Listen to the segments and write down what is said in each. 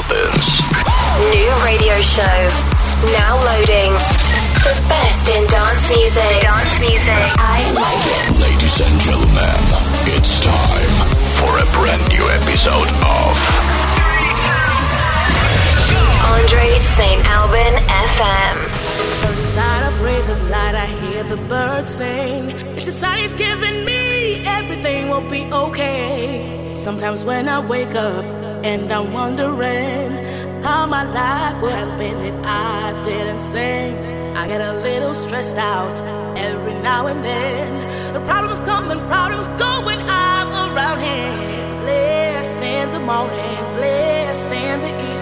Albans. New radio show. Now loading. The best in dance music. Dance music. I like it. Ladies and gentlemen, it's time for a brand new episode of Andre St. Alban FM. First sight of rays of light, I hear the birds sing. It's a sign he's giving me. Everything will be okay. Sometimes when I wake up and I'm wondering how my life would have been if I didn't sing. I get a little stressed out every now and then. The problems come and problems go when I'm around him. Blessed in the morning, blessed in the evening.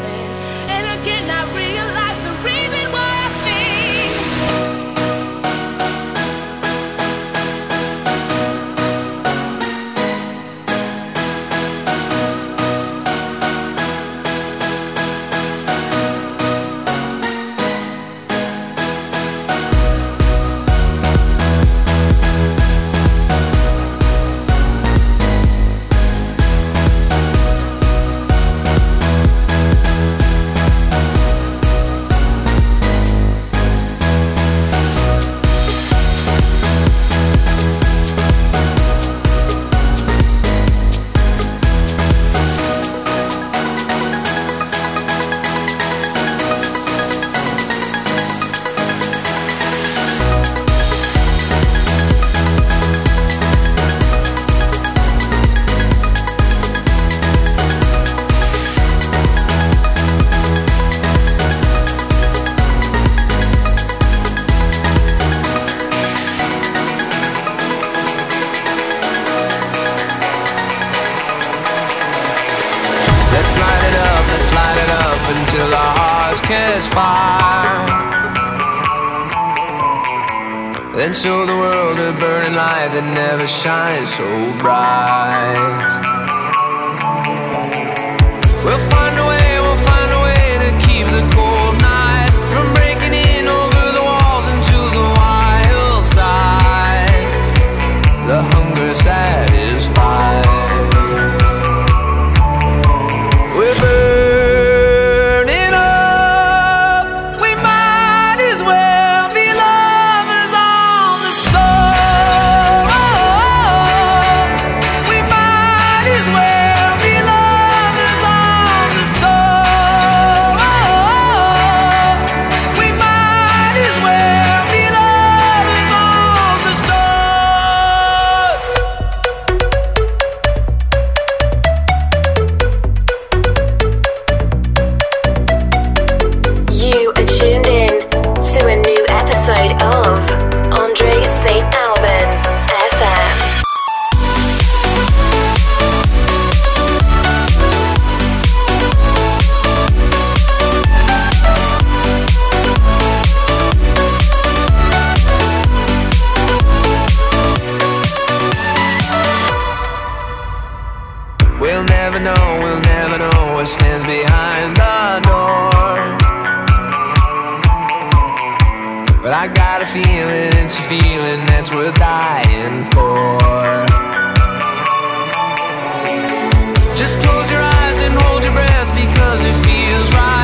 Just close your eyes and hold your breath because it feels right.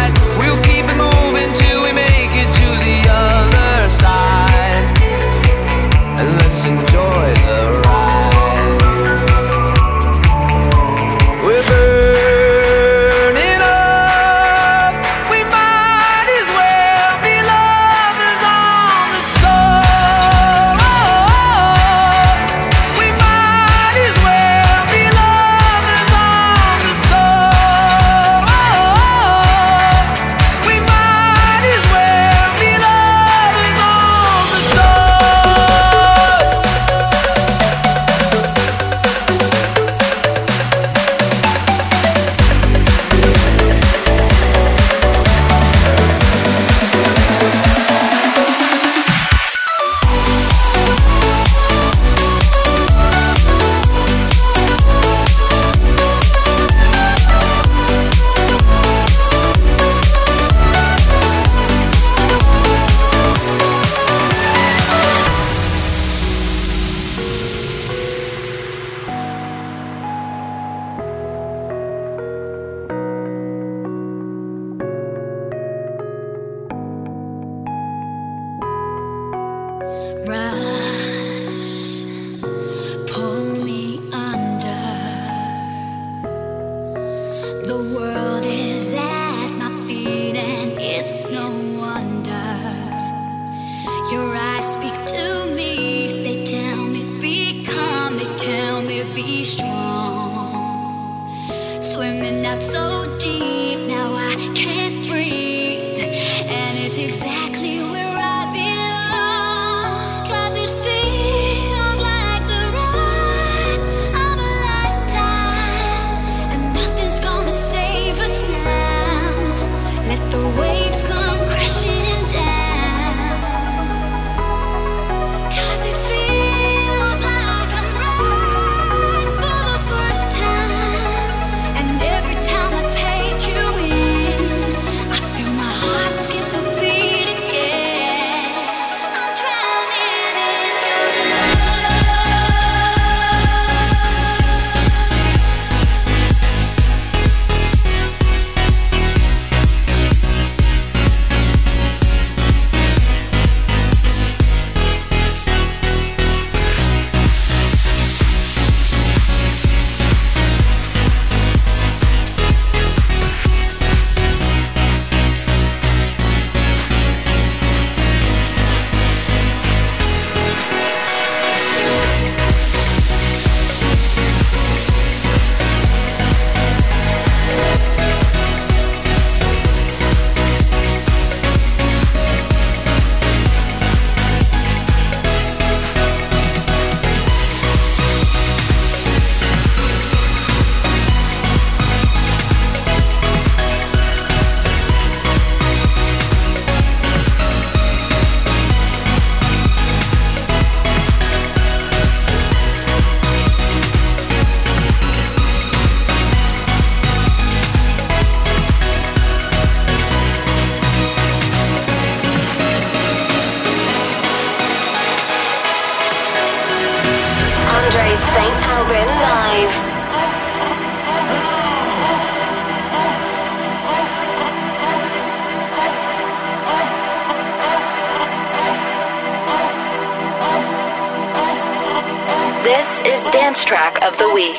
This is Dance Track of the Week.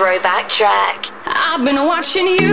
Throwback track. I've been watching you,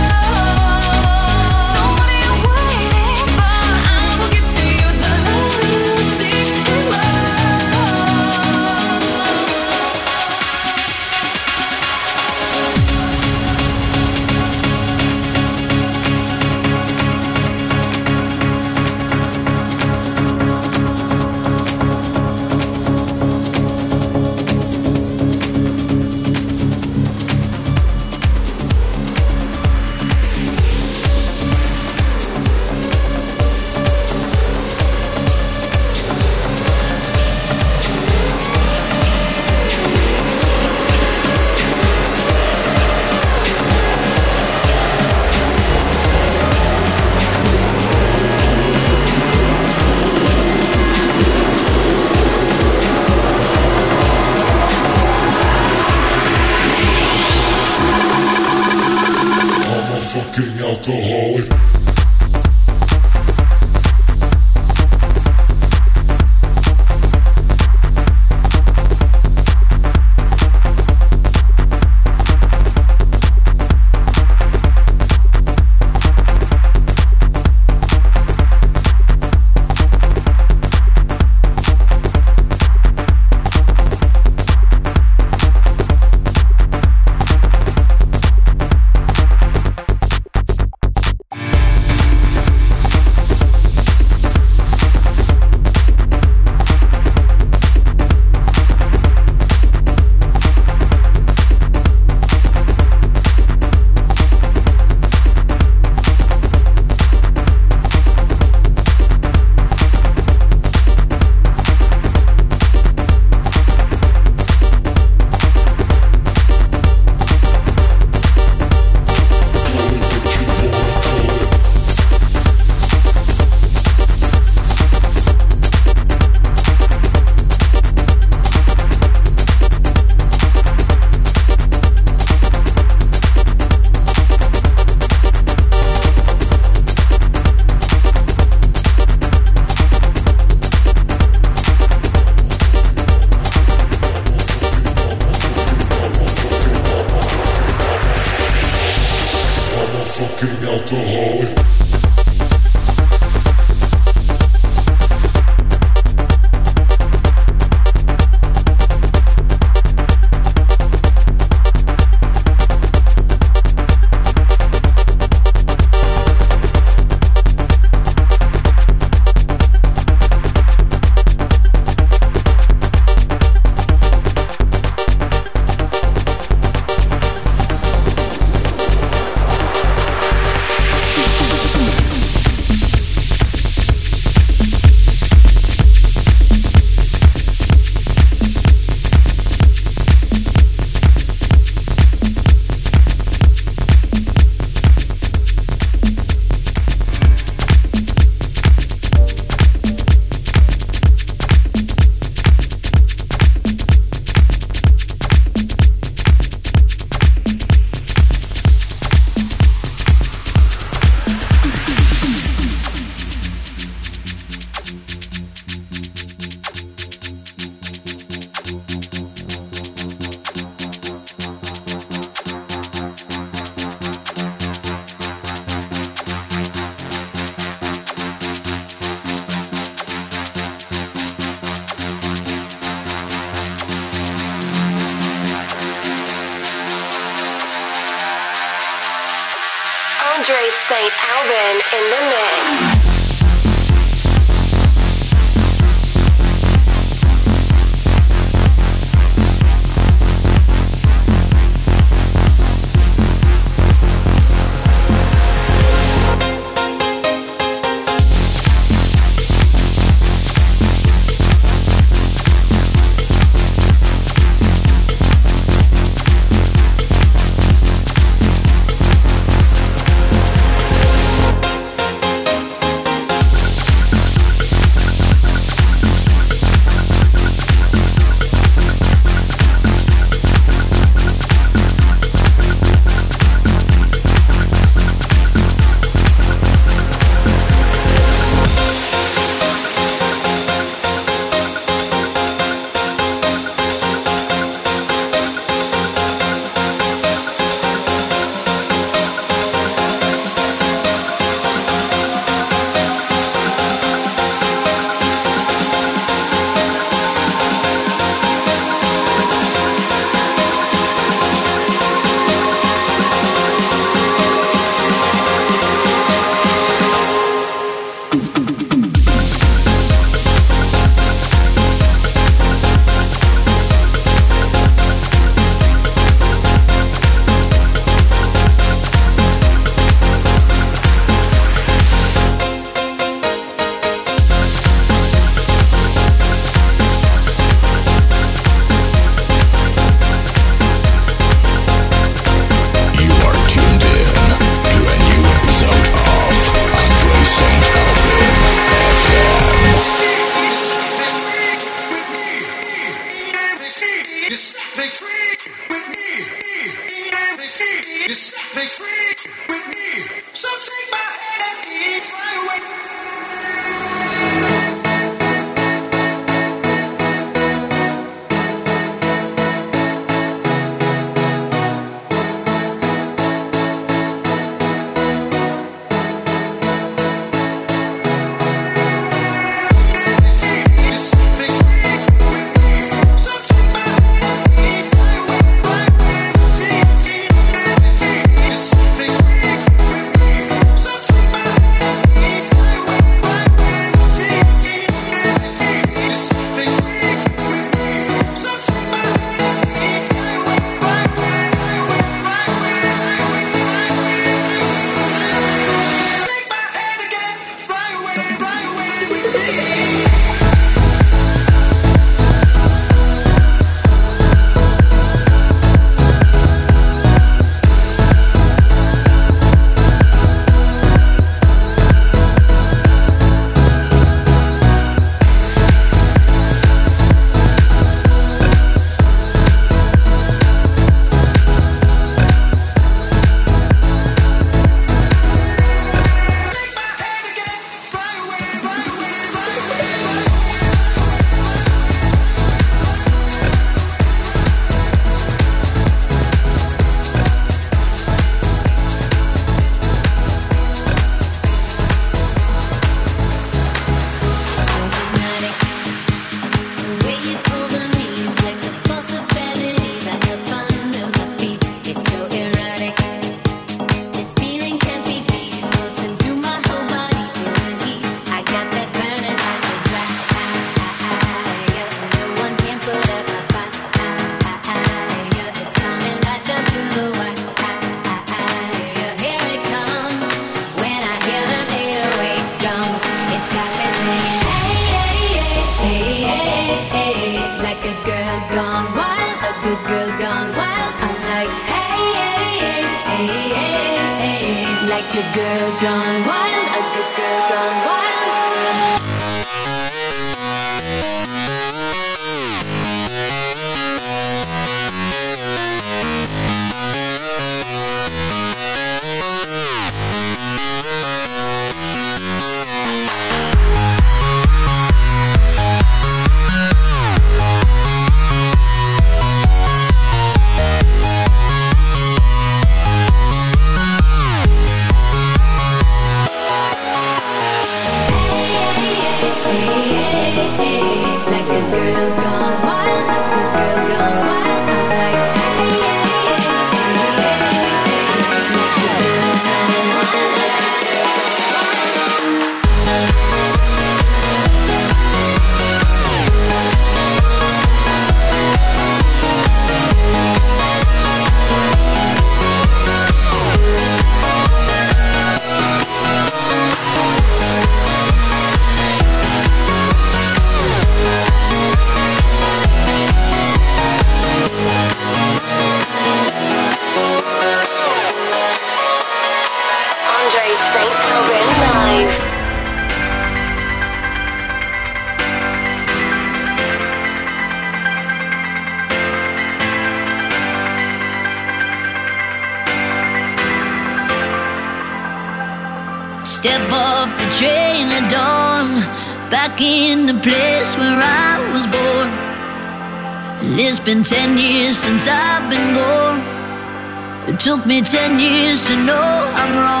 took me ten years to know I'm wrong.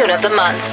Tune of the Month.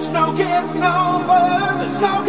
There's no getting over, there's no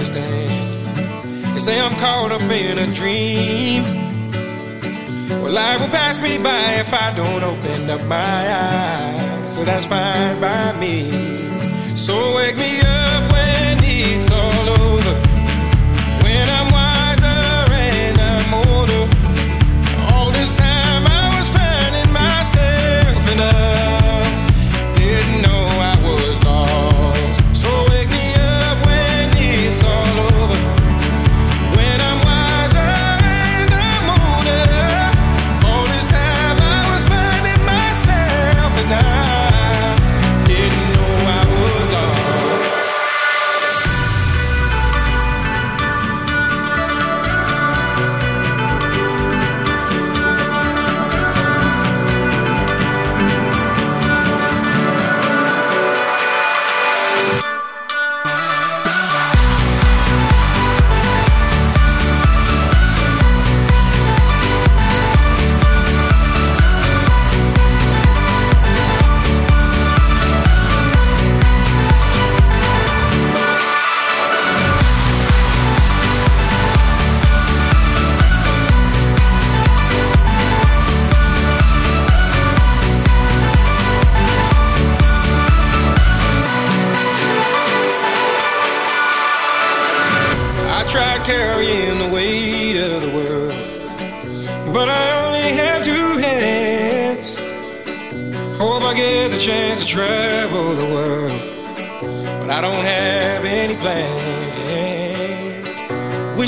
understand. They say I'm caught up in a dream. Well, life will pass me by if I don't open up my eyes. So that's fine by me. So wake me up when it's all over.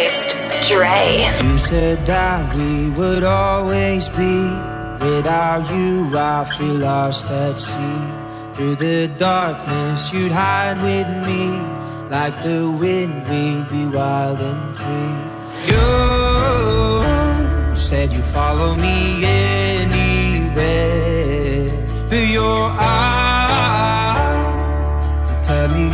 replaced Dre. You said that we would always be. Without you, I feel lost at sea. Through the darkness, you'd hide with me. Like the wind, we'd be wild and free. You said you'd follow me anywhere. Through your eyes, tell me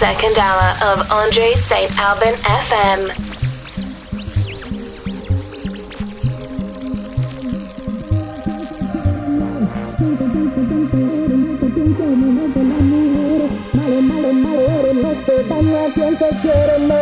second hour of Andre St. Alban FM. quien te quiere, no.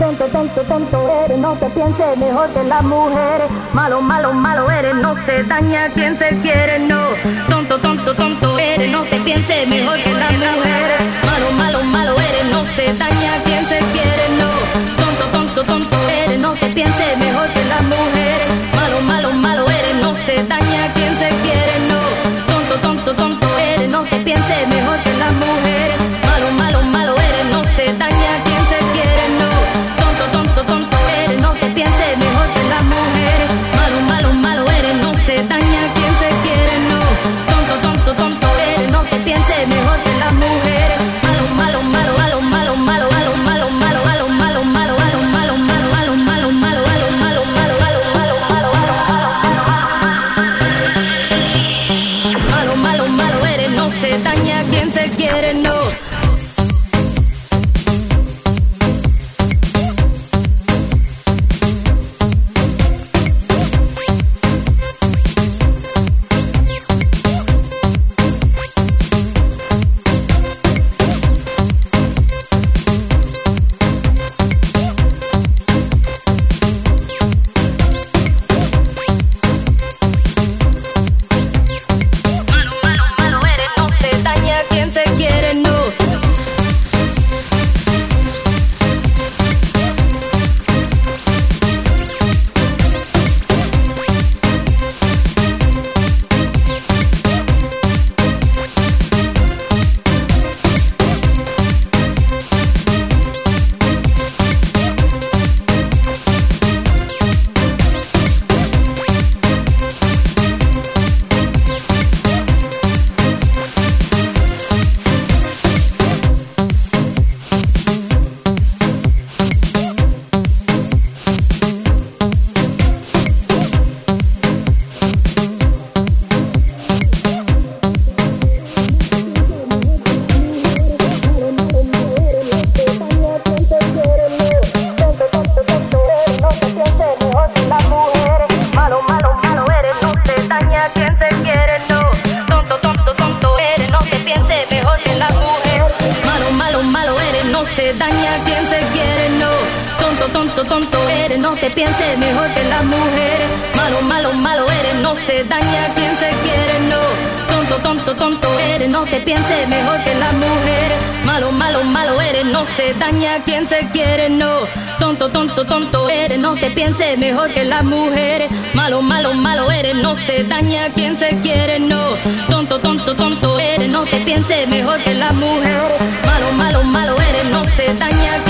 Tonto, tonto, tonto eres, no te pienses mejor de las mujeres. Malo, malo, malo eres, no se daña quien te quiere, no. Tonto, tonto, tonto eres, no te pienses mejor que las mujeres malo, malo, malo eres, no se daña quien se quiere, no. Tonto, tonto, tonto eres, no te pienses mejor que las mujeres. Malo, malo, malo eres, no se daña quien se quiere, tonto, tonto eres, no te pienses mejor que las mujeres. Malo, malo, malo eres, no se daña quien se quiere, no. Tonto, tonto, tonto eres, no te pienses mejor que las mujeres. Malo, malo, malo eres, no se daña quien se quiere, no. Tonto, tonto, tonto eres, no te pienses mejor que las mujeres. Malo, malo, malo eres, no se daña quien se quiere, no. Tonto, tonto, tonto eres, no te pienses mejor que las mujeres. Malo, malo, malo eres, no se daña a quien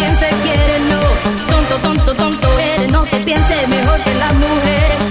no. Tonto, tonto, tonto eres, no te pienses mejor que las mujeres.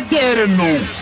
Get him!